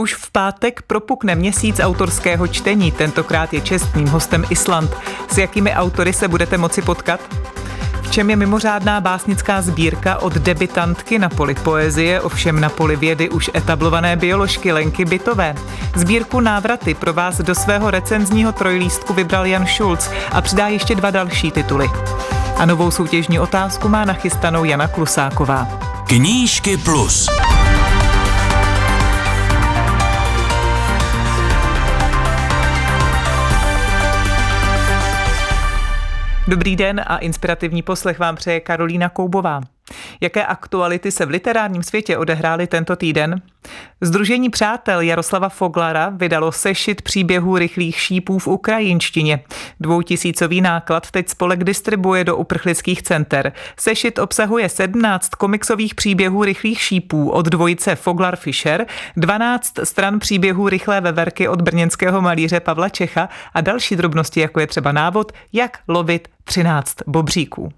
Už v pátek propukne měsíc autorského čtení, tentokrát je čestným hostem Island. S jakými autory se budete moci potkat? V čem je mimořádná básnická sbírka od debitantky na poli poezie, ovšem na poli vědy už etablované bioložky Lenky Bytové. Sbírku Návraty pro vás do svého recenzního trojlístku vybral Jan Schulz a přidá ještě dva další tituly. A novou soutěžní otázku má nachystanou Jana Klusáková. Knížky plus. Dobrý den a inspirativní poslech vám přeje Karolína Koubová. Jaké aktuality se v literárním světě odehrály tento týden? Združení přátel Jaroslava Foglara vydalo sešit příběhů rychlých šípů v ukrajinštině. Dvoutisícový náklad teď spolek distribuje do uprchlických center. Sešit obsahuje 17 komiksových příběhů rychlých šípů od dvojice Foglar Fischer, 12 stran příběhů rychlé veverky od brněnského malíře Pavla Čecha a další drobnosti, jako je třeba návod, jak lovit 13 bobříků.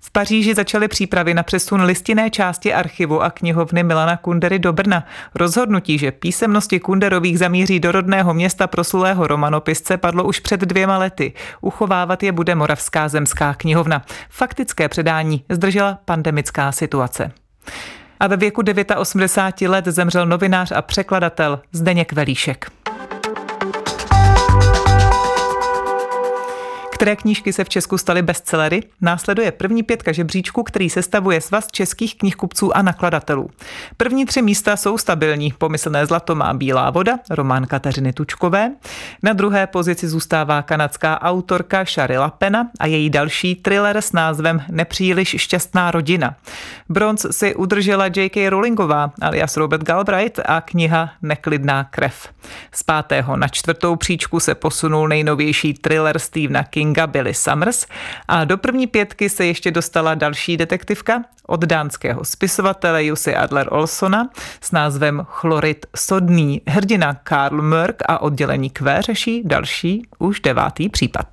V Paříži začaly přípravy na přesun listinné části archivu a knihovny Milana Kundery do Brna. Rozhodnutí, že písemnosti Kunderových zamíří do rodného města proslulého romanopisce padlo už před dvěma lety. Uchovávat je bude Moravská zemská knihovna. Faktické předání zdržela pandemická situace. A ve věku 89 let zemřel novinář a překladatel Zdeněk Velíšek. Které knížky se v Česku staly bestsellery? Následuje první pětka žebříčku, který sestavuje svaz českých knihkupců a nakladatelů. První tři místa jsou stabilní. Pomyslné zlato má Bílá voda, román Kateřiny Tučkové. Na druhé pozici zůstává kanadská autorka Shari Lapena a její další thriller s názvem Nepříliš šťastná rodina. Bronz si udržela J.K. Rowlingová alias Robert Galbraith a kniha Neklidná krev. Z pátého na čtvrtou příčku se posunul nejnovější thriller Stephena King Kinga Billy Summers a do první pětky se ještě dostala další detektivka od dánského spisovatele Jussi Adler Olsona s názvem Chlorid sodný. Hrdina Karl Mörk a oddělení Q řeší další, už devátý případ.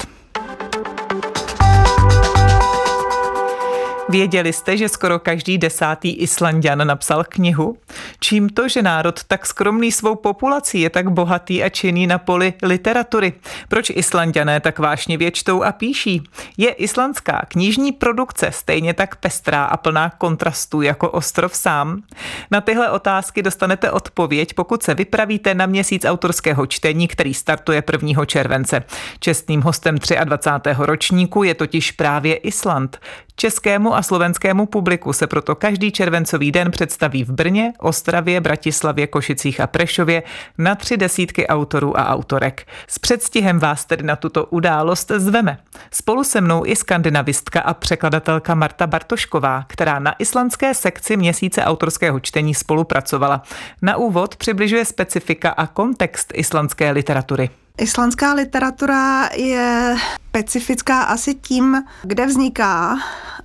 Věděli jste, že skoro každý desátý Islandian napsal knihu? Čím to, že národ tak skromný svou populací je tak bohatý a činný na poli literatury? Proč Islandiané tak vážně věčtou a píší? Je islandská knižní produkce stejně tak pestrá a plná kontrastů jako ostrov sám? Na tyhle otázky dostanete odpověď, pokud se vypravíte na měsíc autorského čtení, který startuje 1. července. Čestným hostem 23. ročníku je totiž právě Island. Českému a slovenskému publiku se proto každý červencový den představí v Brně, Ostravě, Bratislavě, Košicích a Prešově na tři desítky autorů a autorek. S předstihem vás tedy na tuto událost zveme. Spolu se mnou i skandinavistka a překladatelka Marta Bartošková, která na islandské sekci měsíce autorského čtení spolupracovala. Na úvod přibližuje specifika a kontext islandské literatury. Islandská literatura je specifická asi tím, kde vzniká,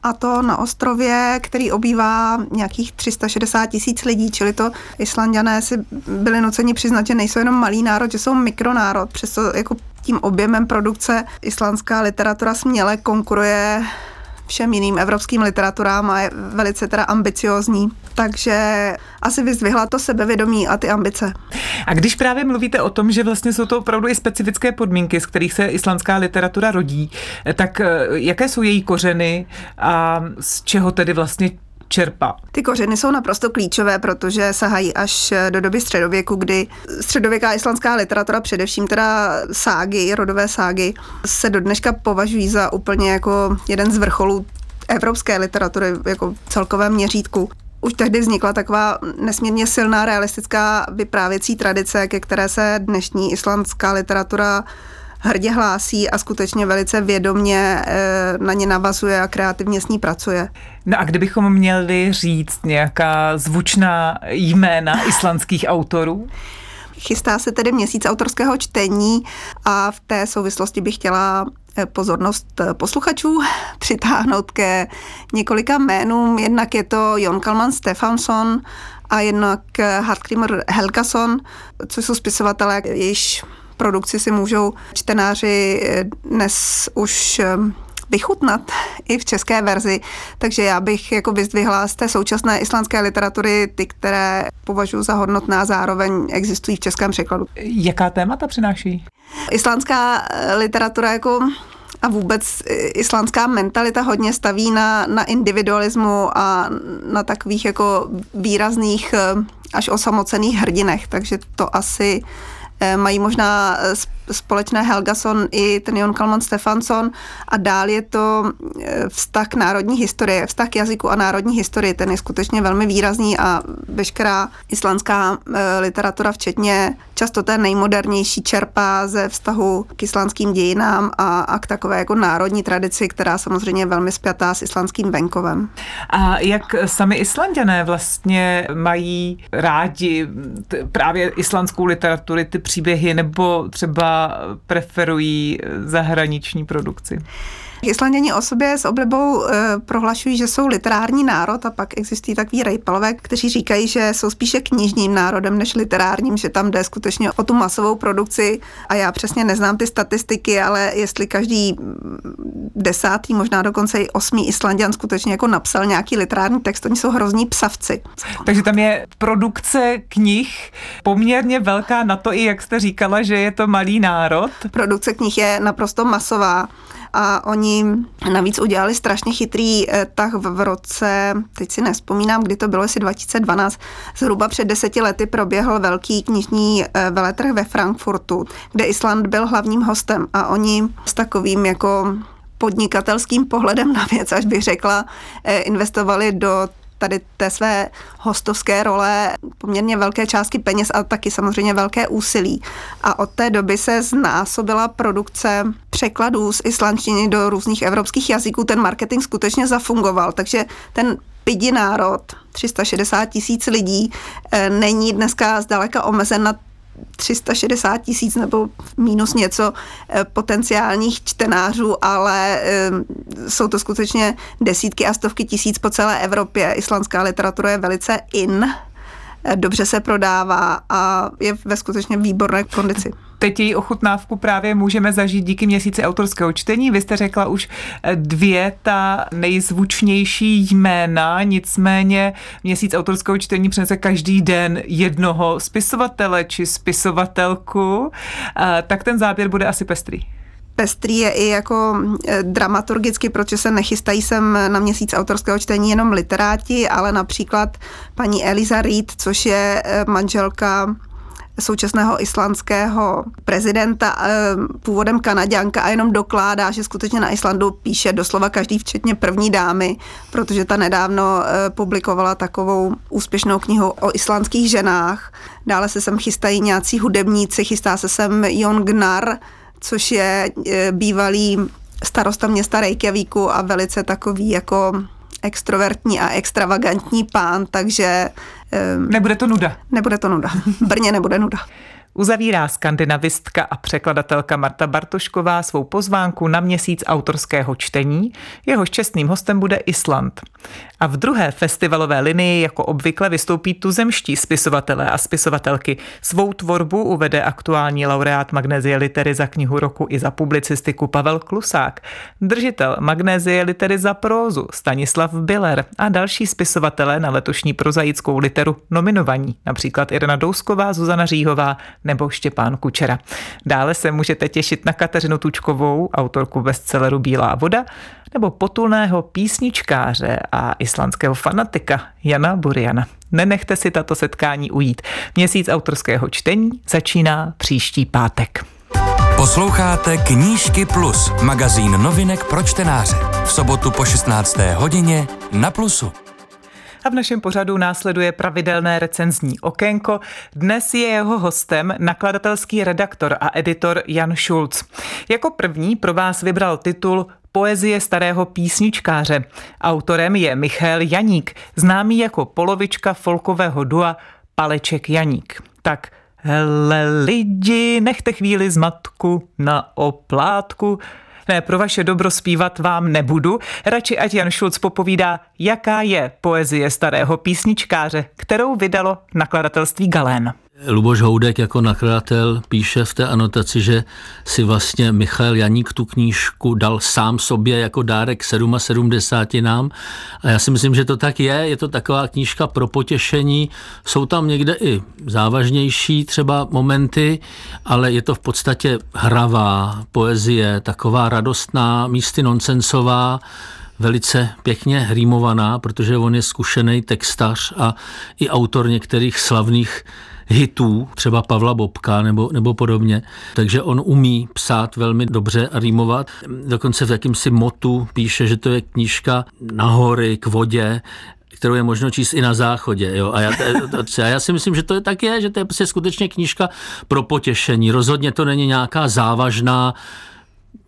a to na ostrově, který obývá nějakých 360 tisíc lidí, čili to Islandiané si byli nuceni přiznat, že nejsou jenom malý národ, že jsou mikronárod, přesto jako tím objemem produkce islandská literatura směle konkuruje všem jiným evropským literaturám a je velice teda ambiciozní. Takže asi vyzvihla to sebevědomí a ty ambice. A když právě mluvíte o tom, že vlastně jsou to opravdu i specifické podmínky, z kterých se islandská literatura rodí, tak eh, jaké jsou její kořeny a z čeho tedy vlastně čerpá. Ty kořeny jsou naprosto klíčové, protože sahají až do doby středověku, kdy středověká islandská literatura, především teda ságy, rodové ságy, se do dneška považují za úplně jako jeden z vrcholů evropské literatury jako celkovém měřítku. Už tehdy vznikla taková nesmírně silná realistická vyprávěcí tradice, ke které se dnešní islandská literatura hrdě hlásí a skutečně velice vědomně eh, na ně navazuje a kreativně s ní pracuje. No a kdybychom měli říct nějaká zvučná jména islandských autorů? Chystá se tedy měsíc autorského čtení a v té souvislosti bych chtěla pozornost eh, posluchačů přitáhnout ke několika jménům. Jednak je to Jon Kalman Stefansson a jednak Hartgrimr Helgason, což jsou spisovatelé, jejichž produkci si můžou čtenáři dnes už vychutnat i v české verzi, takže já bych jako vyzdvihla z té současné islandské literatury ty, které považuji za hodnotné a zároveň existují v českém překladu. Jaká témata přináší? Islandská literatura jako a vůbec islandská mentalita hodně staví na, na individualismu a na takových jako výrazných až osamocených hrdinech, takže to asi eh, mají možná eh, společné Helgason i ten Jon Kalman Stefansson a dál je to e, vztah k národní historie, vztah k jazyku a národní historii, ten je skutečně velmi výrazný a veškerá islandská e, literatura, včetně často té nejmodernější, čerpá ze vztahu k islandským dějinám a, a k takové jako národní tradici, která samozřejmě je velmi spjatá s islandským venkovem. A jak sami Islandané vlastně mají rádi právě islandskou literaturu, ty příběhy, nebo třeba preferují zahraniční produkci? Islanděni o sobě s oblibou e, prohlašují, že jsou literární národ a pak existují takový rejpalové, kteří říkají, že jsou spíše knižním národem než literárním, že tam jde skutečně o tu masovou produkci a já přesně neznám ty statistiky, ale jestli každý desátý, možná dokonce i osmý Islandian skutečně jako napsal nějaký literární text, oni jsou hrozní psavci. Takže tam je produkce knih poměrně velká na to i, jak jste říkala, že je to malý národ. Produkce knih je naprosto masová a oni navíc udělali strašně chytrý eh, tak v roce, teď si nespomínám, kdy to bylo, jestli 2012, zhruba před deseti lety proběhl velký knižní eh, veletrh ve Frankfurtu, kde Island byl hlavním hostem a oni s takovým jako podnikatelským pohledem na věc, až bych řekla, eh, investovali do tady té své hostovské role poměrně velké částky peněz a taky samozřejmě velké úsilí. A od té doby se znásobila produkce překladů z islandštiny do různých evropských jazyků. Ten marketing skutečně zafungoval, takže ten pidi národ, 360 tisíc lidí, eh, není dneska zdaleka omezen na 360 tisíc nebo minus něco eh, potenciálních čtenářů, ale eh, jsou to skutečně desítky a stovky tisíc po celé Evropě. Islandská literatura je velice in, dobře se prodává a je ve skutečně výborné kondici. Teď její ochutnávku právě můžeme zažít díky měsíci autorského čtení. Vy jste řekla už eh, dvě ta nejzvučnější jména, nicméně měsíc autorského čtení přinese každý den jednoho spisovatele či spisovatelku, eh, tak ten záběr bude asi pestrý pestrý je i jako eh, dramaturgicky, protože se nechystají sem na měsíc autorského čtení jenom literáti, ale například paní Eliza Reid, což je manželka současného islandského prezidenta, eh, původem Kanaďanka a jenom dokládá, že skutečně na Islandu píše doslova každý, včetně první dámy, protože ta nedávno eh, publikovala takovou úspěšnou knihu o islandských ženách. Dále se sem chystají nějací hudebníci, chystá se sem Jon Gnar, což je eh, bývalý starosta města Reykjavíku a velice takový jako extrovertní a extravagantní pán, takže... Nebude to nuda. Nebude to nuda. Brně nebude nuda. Uzavírá skandinavistka a překladatelka Marta Bartošková svou pozvánku na měsíc autorského čtení. Jeho čestným hostem bude Island. A v druhé festivalové linii jako obvykle vystoupí tuzemští spisovatelé a spisovatelky. Svou tvorbu uvede aktuální laureát Magnézie litery za knihu roku i za publicistiku Pavel Klusák, držitel Magnézie litery za prózu Stanislav Biller a další spisovatelé na letošní prozaickou literu nominovaní, například Irena Dousková, Zuzana Říhová nebo Štěpán Kučera. Dále se můžete těšit na Kateřinu Tučkovou, autorku bestselleru Bílá voda, nebo potulného písničkáře a islandského fanatika Jana Buriana. Nenechte si tato setkání ujít. Měsíc autorského čtení začíná příští pátek. Posloucháte Knížky Plus, magazín novinek pro čtenáře. V sobotu po 16. hodině na Plusu. A v našem pořadu následuje pravidelné recenzní okénko. Dnes je jeho hostem nakladatelský redaktor a editor Jan Schulz. Jako první pro vás vybral titul Poezie starého písničkáře. Autorem je Michal Janík, známý jako polovička folkového dua Paleček Janík. Tak hele lidi, nechte chvíli zmatku na oplátku, ne, pro vaše dobro zpívat vám nebudu. Radši ať Jan Šulc popovídá, jaká je poezie starého písničkáře, kterou vydalo nakladatelství Galén. Luboš Houdek jako nakladatel píše v té anotaci, že si vlastně Michal Janík tu knížku dal sám sobě jako dárek 77 nám. A já si myslím, že to tak je, je to taková knížka pro potěšení, jsou tam někde i závažnější třeba momenty, ale je to v podstatě hravá poezie, taková radostná, místy nonsensová, velice pěkně rýmovaná, protože on je zkušený textař a i autor některých slavných hitů, třeba Pavla Bobka nebo, nebo podobně. Takže on umí psát velmi dobře a rýmovat. Dokonce v jakýmsi motu píše, že to je knížka na hory, k vodě, kterou je možno číst i na záchodě. Jo? A, já, a já si myslím, že to je tak je, že to je prostě skutečně knížka pro potěšení. Rozhodně to není nějaká závažná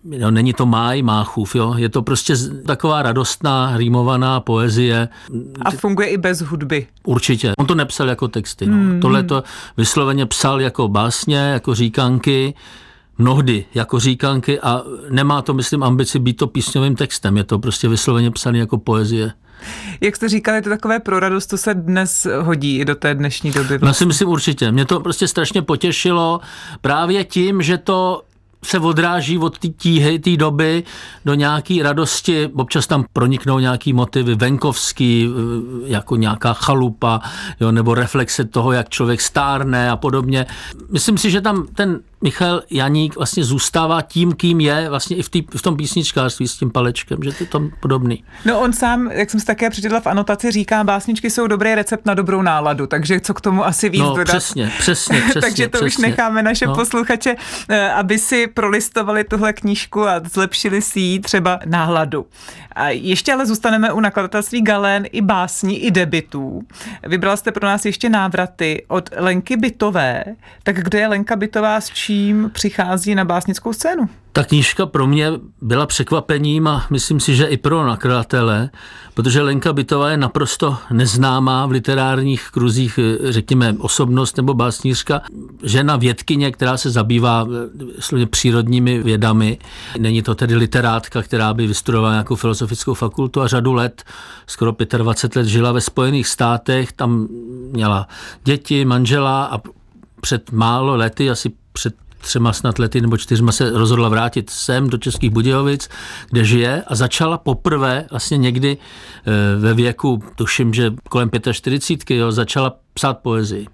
No, není to máj máchův, jo? je to prostě taková radostná, rýmovaná poezie. A funguje i bez hudby. Určitě. On to nepsal jako texty. No. Hmm. Tohle to vysloveně psal jako básně, jako říkanky, mnohdy jako říkanky a nemá to, myslím, ambici být to písňovým textem. Je to prostě vysloveně psaný jako poezie. Jak jste říkali, je to takové pro radost, to se dnes hodí i do té dnešní doby. Vlastně. Já si myslím určitě. Mě to prostě strašně potěšilo právě tím, že to se odráží od té tíhy, té doby do nějaké radosti. Občas tam proniknou nějaký motivy venkovský, eh, jako nějaká chalupa, jo, nebo reflexe toho, jak člověk stárne a podobně. Myslím si, že tam ten Michal Janík vlastně zůstává tím, kým je vlastně i v, tý, v tom písničkářství s tím palečkem, že to je tam podobný. No on sám, jak jsem si také přečetla v anotaci, říká, básničky jsou dobrý recept na dobrou náladu, takže co k tomu asi víc no, dodat. přesně, přesně, přesně. takže to přesně. už necháme naše no. posluchače, eh, aby si prolistovali tuhle knížku a zlepšili si ji třeba náladu. A ještě ale zůstaneme u nakladatelství Galén i básní, i debitů. Vybrala jste pro nás ještě návraty od Lenky Bytové. Tak kdo je Lenka Bytová, s čím přichází na básnickou scénu? Ta knížka pro mě byla překvapením a myslím si, že i pro nakladatele, protože Lenka Bytová je naprosto neznámá v literárních kruzích, řekněme, osobnost nebo básnířka. Žena vědkyně, která se zabývá slovně přírodními vědami. Není to tedy literátka, která by vystudovala nějakou filozofickou fakultu a řadu let, skoro 25 let žila ve Spojených státech, tam měla děti, manžela a před málo lety, asi před třema snad lety nebo čtyřma se rozhodla vrátit sem do Českých Budějovic, kde žije a začala poprvé vlastně někdy eh, ve věku, tuším, že kolem 45, jo, začala psát poezii.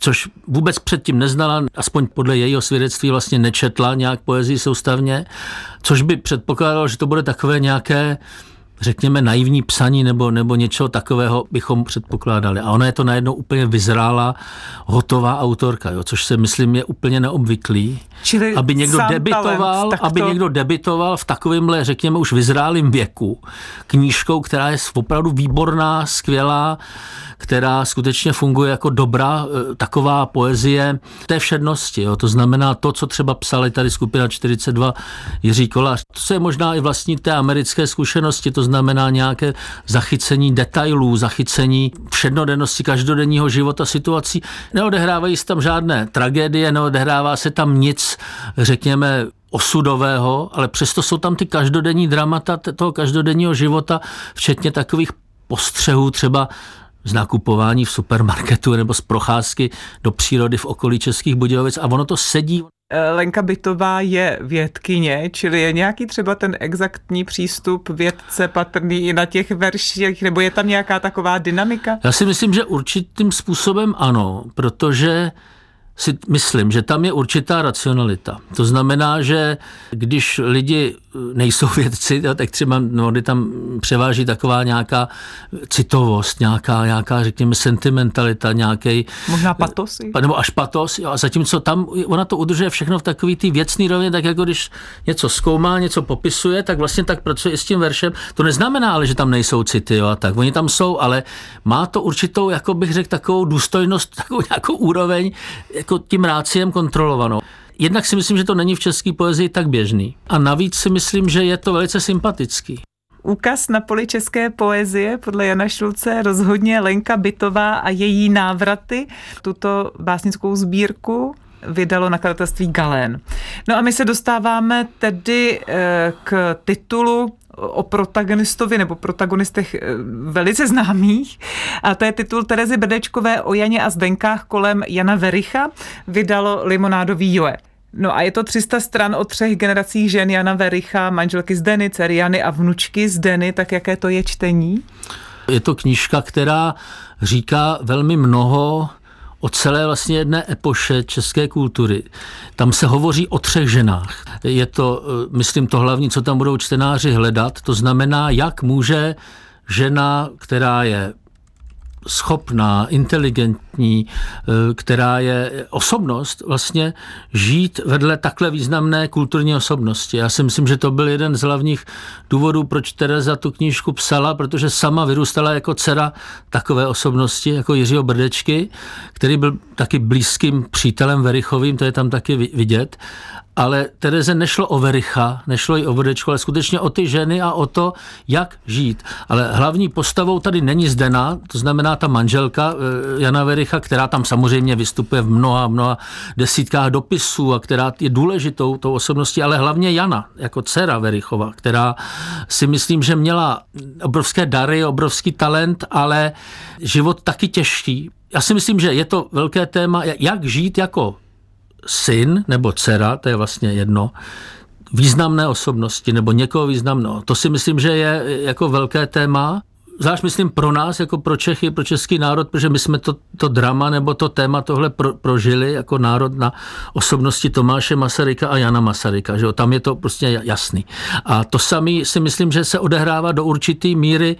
Což vůbec předtím neznala, aspoň podle jejího svědectví vlastně nečetla nějak poezii soustavně, což by předpokládalo, že to bude takové nějaké řekněme, naivní psaní nebo, nebo něčeho takového bychom předpokládali. A ona je to najednou úplně vyzrála, hotová autorka, jo, což se myslím je úplně neobvyklý. Čili aby někdo debitoval, talent, aby někdo debitoval v takovémhle, řekněme, už vyzrálým věku knížkou, která je opravdu výborná, skvělá, která skutečně funguje jako dobrá eh, taková poezie té všednosti. Jo. To znamená to, co třeba psali tady skupina 42 Jiří Kolář. To je možná i vlastní té americké zkušenosti, to znamená nějaké zachycení detailů, zachycení všednodennosti každodenního života situací. Neodehrávají se tam žádné tragédie, neodehrává se tam nic, řekněme, osudového, ale přesto jsou tam ty každodenní dramata toho každodenního života, včetně takových postřehů třeba z nakupování v supermarketu nebo z procházky do přírody v okolí Českých Budějovic a ono to sedí. Eh, Lenka Bytová je vědkyně, čili je nějaký třeba ten exaktní přístup vědce patrný i na těch verších, nebo je tam nějaká taková dynamika? Já si myslím, že určitým způsobem ano, protože si myslím, že tam je určitá racionalita. To znamená, že když lidi nejsou vědci, tak třeba mnohdy tam převáží taková nějaká citovost, nějaká, nějaká řekněme, sentimentalita, nějaký... Možná patos? Nebo až patos, jo, a zatímco tam ona to udržuje všechno v takový ty věcný rovině, tak jako když něco zkoumá, něco popisuje, tak vlastně tak pracuje i s tím veršem. To neznamená ale, že tam nejsou city, jo, a tak. Oni tam jsou, ale má to určitou, jako bych řekl, takovou důstojnost, takovou nějakou úroveň, jako tím ráciem kontrolovanou. Jednak si myslím, že to není v české poezii tak běžný. A navíc si myslím, že je to velice sympatický. Úkaz na poli české poezie podle Jana Šulce rozhodně Lenka Bytová a její návraty. Tuto básnickou sbírku vydalo nakladatelství Galén. No a my se dostáváme tedy eh, k titulu o protagonistovi nebo protagonistech eh, velice známých. A to je titul Terezy Brdečkové o Janě a Zdenkách kolem Jana Vericha. Vydalo Limonádový Joe. No a je to 300 stran o třech generacích žen Jana Vericha, manželky Zdeny, dcery Jany a vnučky Zdeny, tak jaké to je čtení? Je to knížka, která říká velmi mnoho o celé vlastně jedné epoše české kultury. Tam se hovoří o třech ženách. Je to, eh, myslím, to hlavní, co tam budou čtenáři hledat. To znamená, jak může žena, která je schopná, inteligentní, eh, která je osobnost, vlastně žít vedle takhle významné kulturní osobnosti. Já si myslím, že to byl jeden z hlavních důvodů, proč Tereza tu knížku psala, protože sama vyrůstala jako dcera takové osobnosti, jako Jiřího Brdečky, který byl taky blízkým přítelem Verichovým, to je tam taky vidět ale Tereze nešlo o Vericha, nešlo i o Vodečku, ale skutečně o ty ženy a o to, jak žít. Ale hlavní postavou tady není Zdena, to znamená ta manželka eh, Jana Vericha, která tam samozřejmě vystupuje v mnoha, mnoha desítkách dopisů a která je důležitou tou osobností, ale hlavně Jana, jako dcera Verichova, která si myslím, že měla obrovské dary, obrovský talent, ale život taky těžký. Já si myslím, že je to velké téma, jak žít jako syn nebo dcera, to je vlastně jedno, významné osobnosti nebo někoho významného. To si myslím, že je jako velké téma zvlášť myslím pro nás, jako pro Čechy, pro český národ, protože my jsme to, to drama nebo to téma tohle pro, prožili jako národ na osobnosti Tomáše Masaryka a Jana Masaryka. Že jo? Tam je to prostě jasný. A to samé si myslím, že se odehrává do určité míry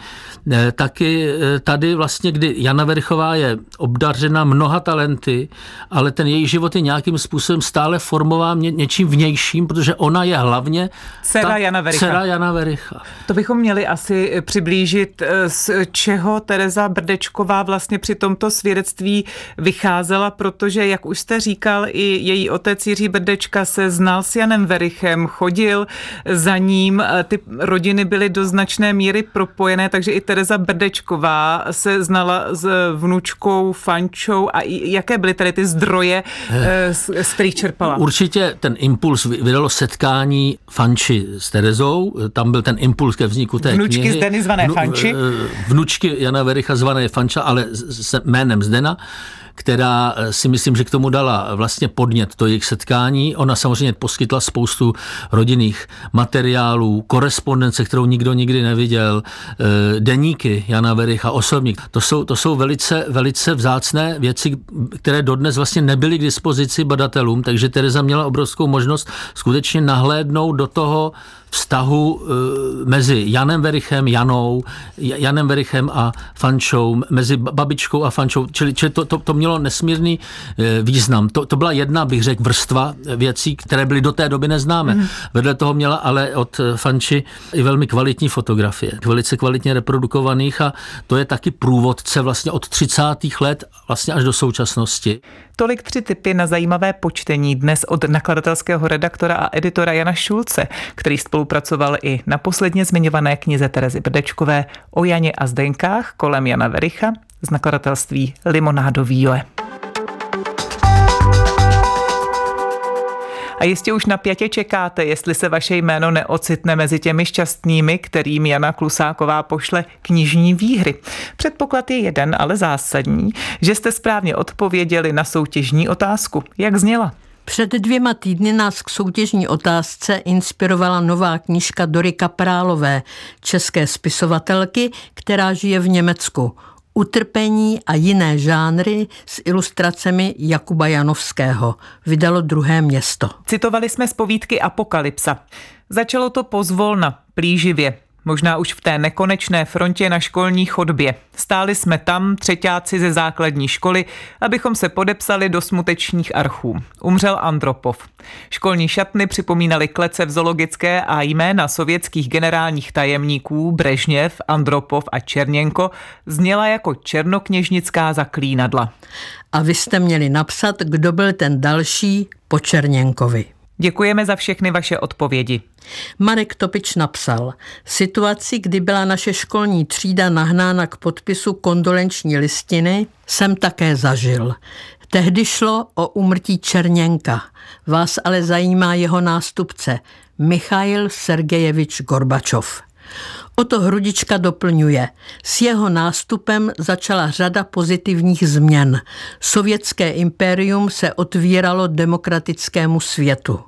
eh, taky eh, tady vlastně, kdy Jana Verchová je obdařena mnoha talenty, ale ten její život je nějakým způsobem stále formován ně, něčím vnějším, protože ona je hlavně dcera Jana Vericha. Dcera Jana Vericha. To bychom měli asi přiblížit eh, z čeho Tereza Brdečková vlastně při tomto svědectví vycházela, protože, jak už jste říkal, i její otec Jiří Brdečka se znal s Janem Verichem, chodil za ním, ty rodiny byly do značné míry propojené, takže i Tereza Brdečková se znala s vnučkou Fančou a jaké byly tedy ty zdroje, eh, z kterých čerpala? Určitě ten impuls vydalo setkání Fanči s Terezou, tam byl ten impuls ke vzniku té Vnučky knihy. Zdeny zvané Fanči? Vnučky Jana Vericha zvané Fanča, ale s jménem Zdena která eh, si myslím, že k tomu dala vlastně podnět to jejich setkání. Ona samozřejmě poskytla spoustu rodinných materiálů, korespondence, kterou nikdo nikdy neviděl, eh, deníky Jana Vericha, osobník. To jsou, to jsou velice, velice vzácné věci, které dodnes vlastně nebyly k dispozici badatelům, takže Tereza měla obrovskou možnost skutečně nahlédnout do toho, vztahu eh, mezi Janem Verichem, Janou, Janem Verichem a Fančou, mezi babičkou a Fančou, čili, čili to, to, to mělo nesmírný eh, význam. To, to byla jedna, bych řekl, vrstva věcí, které byly do té doby neznámé. Mm. Vedle toho měla ale od eh, Fanči i velmi kvalitní fotografie, velice kvalitně reprodukovaných a to je taky průvodce vlastně od 30. let vlastně až do současnosti. Tolik tři typy na zajímavé počtení dnes od nakladatelského redaktora a editora Jana Šulce, který spolupracoval i na posledně zmiňované knize Terezy Brdečkové o Janě a Zdenkách kolem Jana Vericha z nakladatelství Limonádový Joe. A jistě už napjatě čekáte, jestli se vaše jméno neocitne mezi těmi šťastnými, kterým Jana Klusáková pošle knižní výhry. Předpoklad je jeden, ale zásadní, že jste správně odpověděli na soutěžní otázku. Jak zněla? Před dvěma týdny nás k soutěžní otázce inspirovala nová knížka Dory Kaprálové, české spisovatelky, která žije v Německu. Utrpení a jiné žánry s ilustracemi Jakuba Janovského. Vydalo druhé město. Citovali jsme z povídky Apokalypsa. Začalo to pozvolna, plíživě, možná už v té nekonečné frontě na školní chodbě. Stáli jsme tam, třetíáci ze základní školy, abychom se podepsali do smutečních archů. Umřel Andropov. Školní šatny připomínaly klece v zoologické a jména sovětských generálních tajemníků Brežněv, Andropov a Černěnko zněla jako černokněžnická zaklínadla. A vy jste měli napsat, kdo byl ten další po Černěnkovi. Děkujeme za všechny vaše odpovědi. Marek Topič napsal, situaci, kdy byla naše školní třída nahnána k podpisu kondolenční listiny, jsem také zažil. Tehdy šlo o umrtí Černěnka. Vás ale zajímá jeho nástupce, Michail Sergejevič Gorbačov. O to Hrudička doplňuje. S jeho nástupem začala řada pozitivních změn. Sovětské impérium se otvíralo demokratickému světu.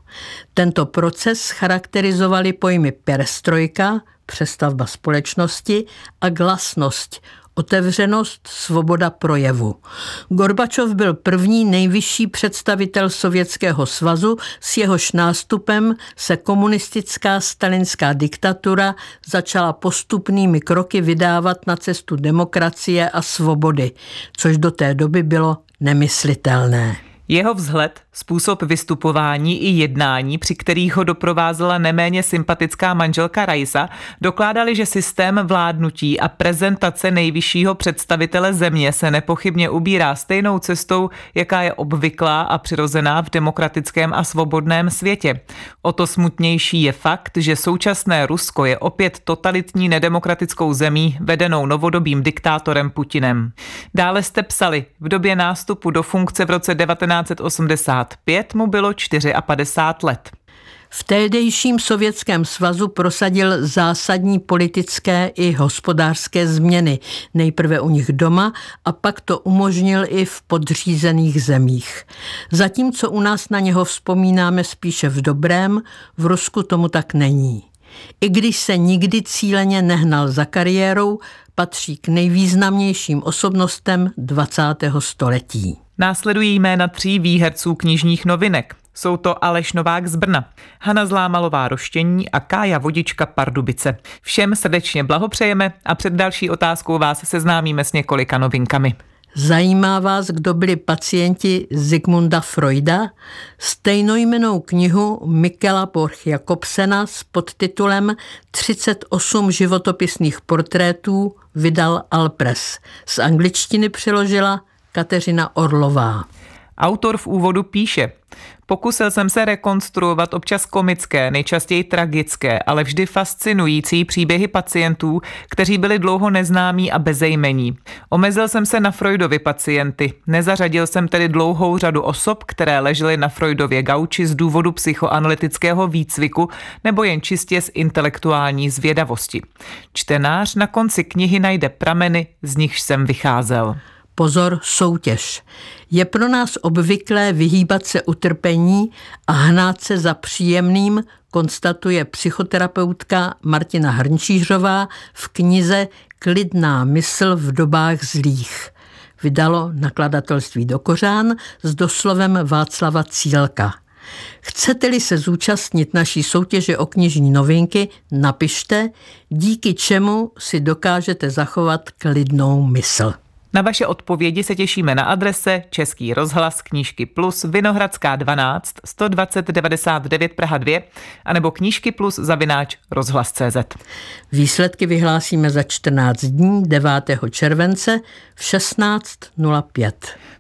Tento proces charakterizovaly pojmy perestrojka, přestavba společnosti a glasnost, otevřenost, svoboda projevu. Gorbačov byl první nejvyšší představitel Sovětského svazu, s jehož nástupem se komunistická stalinská diktatura začala postupnými kroky vydávat na cestu demokracie a svobody, což do té doby bylo nemyslitelné. Jeho vzhled, způsob vystupování i jednání, při kterých ho doprovázela neméně sympatická manželka Rajsa, dokládali, že systém vládnutí a prezentace nejvyššího představitele země se nepochybně ubírá stejnou cestou, jaká je obvyklá a přirozená v demokratickém a svobodném světě. O to smutnější je fakt, že současné Rusko je opět totalitní nedemokratickou zemí vedenou novodobým diktátorem Putinem. Dále jste psali, v době nástupu do funkce v roce 19 1985 mu bylo 54 let. V tehdejším Sovětském svazu prosadil zásadní politické i hospodářské změny, nejprve u nich doma a pak to umožnil i v podřízených zemích. Zatímco u nás na něho vzpomínáme spíše v dobrém, v Rusku tomu tak není. I když se nikdy cíleně nehnal za kariérou, patří k nejvýznamnějším osobnostem 20. století. Následují jména tří výherců knižních novinek. Jsou to Aleš Novák z Brna, Hana Zlámalová Roštění a Kája Vodička Pardubice. Všem srdečně blahopřejeme a před další otázkou vás seznámíme s několika novinkami. Zajímá vás, kdo byli pacienti Zigmunda Freuda? Stejnojmenou knihu Mikela Borch Jakobsena s podtitulem 38 životopisných portrétů vydal Alpres. Z angličtiny přeložila Kateřina Orlová. Autor v úvodu píše, pokusil jsem se rekonstruovat občas komické, nejčastěji tragické, ale vždy fascinující příběhy pacientů, kteří byli dlouho neznámí a bezejmení. Omezil jsem se na Freudovy pacienty, nezařadil jsem tedy dlouhou řadu osob, které ležely na Freudově gauči z důvodu psychoanalytického výcviku nebo jen čistě z intelektuální zvědavosti. Čtenář na konci knihy najde prameny, z nichž jsem vycházel. Pozor, soutěž. Je pro nás obvyklé vyhýbat se utrpení a hnát se za příjemným, konstatuje psychoterapeutka Martina Hrnčířová v knize Klidná mysl v dobách zlých. Vydalo nakladatelství do Kořán s doslovem Václava Cílka. Chcete-li se zúčastnit naší soutěže o knižní novinky, napište, díky čemu si dokážete zachovat klidnou mysl. Na vaše odpovědi se těšíme na adrese Český rozhlas knížky plus Vinohradská 12 120 99 Praha 2 anebo knížky plus zavináč rozhlas.cz. Výsledky vyhlásíme za 14 dní 9. července v 16.05.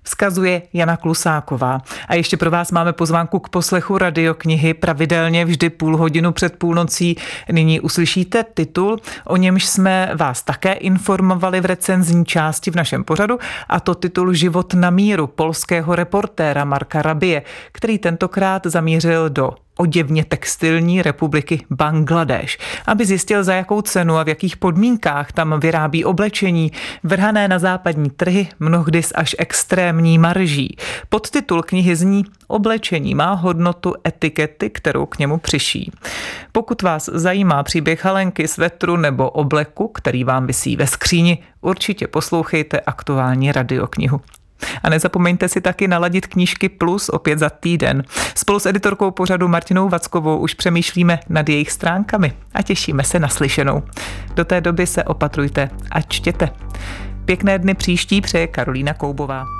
Vzkazuje Jana Klusáková. A ještě pro vás máme pozvánku k poslechu radioknihy pravidelně vždy půl hodinu před půlnocí. Nyní uslyšíte titul, o němž jsme vás také informovali v recenzní části v našem pořadu, a to titul Život na míru polského reportéra Marka Rabie, který tentokrát zamířil do oděvně textilní republiky Bangladeš, aby zjistil, za jakou cenu a v jakých podmínkách tam vyrábí oblečení, vrhané na západní trhy, mnohdy s až extrémní marží. Podtitul knihy zní Oblečení má hodnotu etikety, kterou k němu přiší. Pokud vás zajímá příběh halenky, svetru nebo obleku, který vám vysí ve skříni, určitě poslouchejte aktuální radioknihu. A nezapomeňte si taky naladit knížky Plus opět za týden. Spolu s editorkou pořadu Martinou Vackovou už přemýšlíme nad jejich stránkami a těšíme se na slyšenou. Do té doby se opatrujte a čtěte. Pěkné dny příští přeje Karolína Koubová.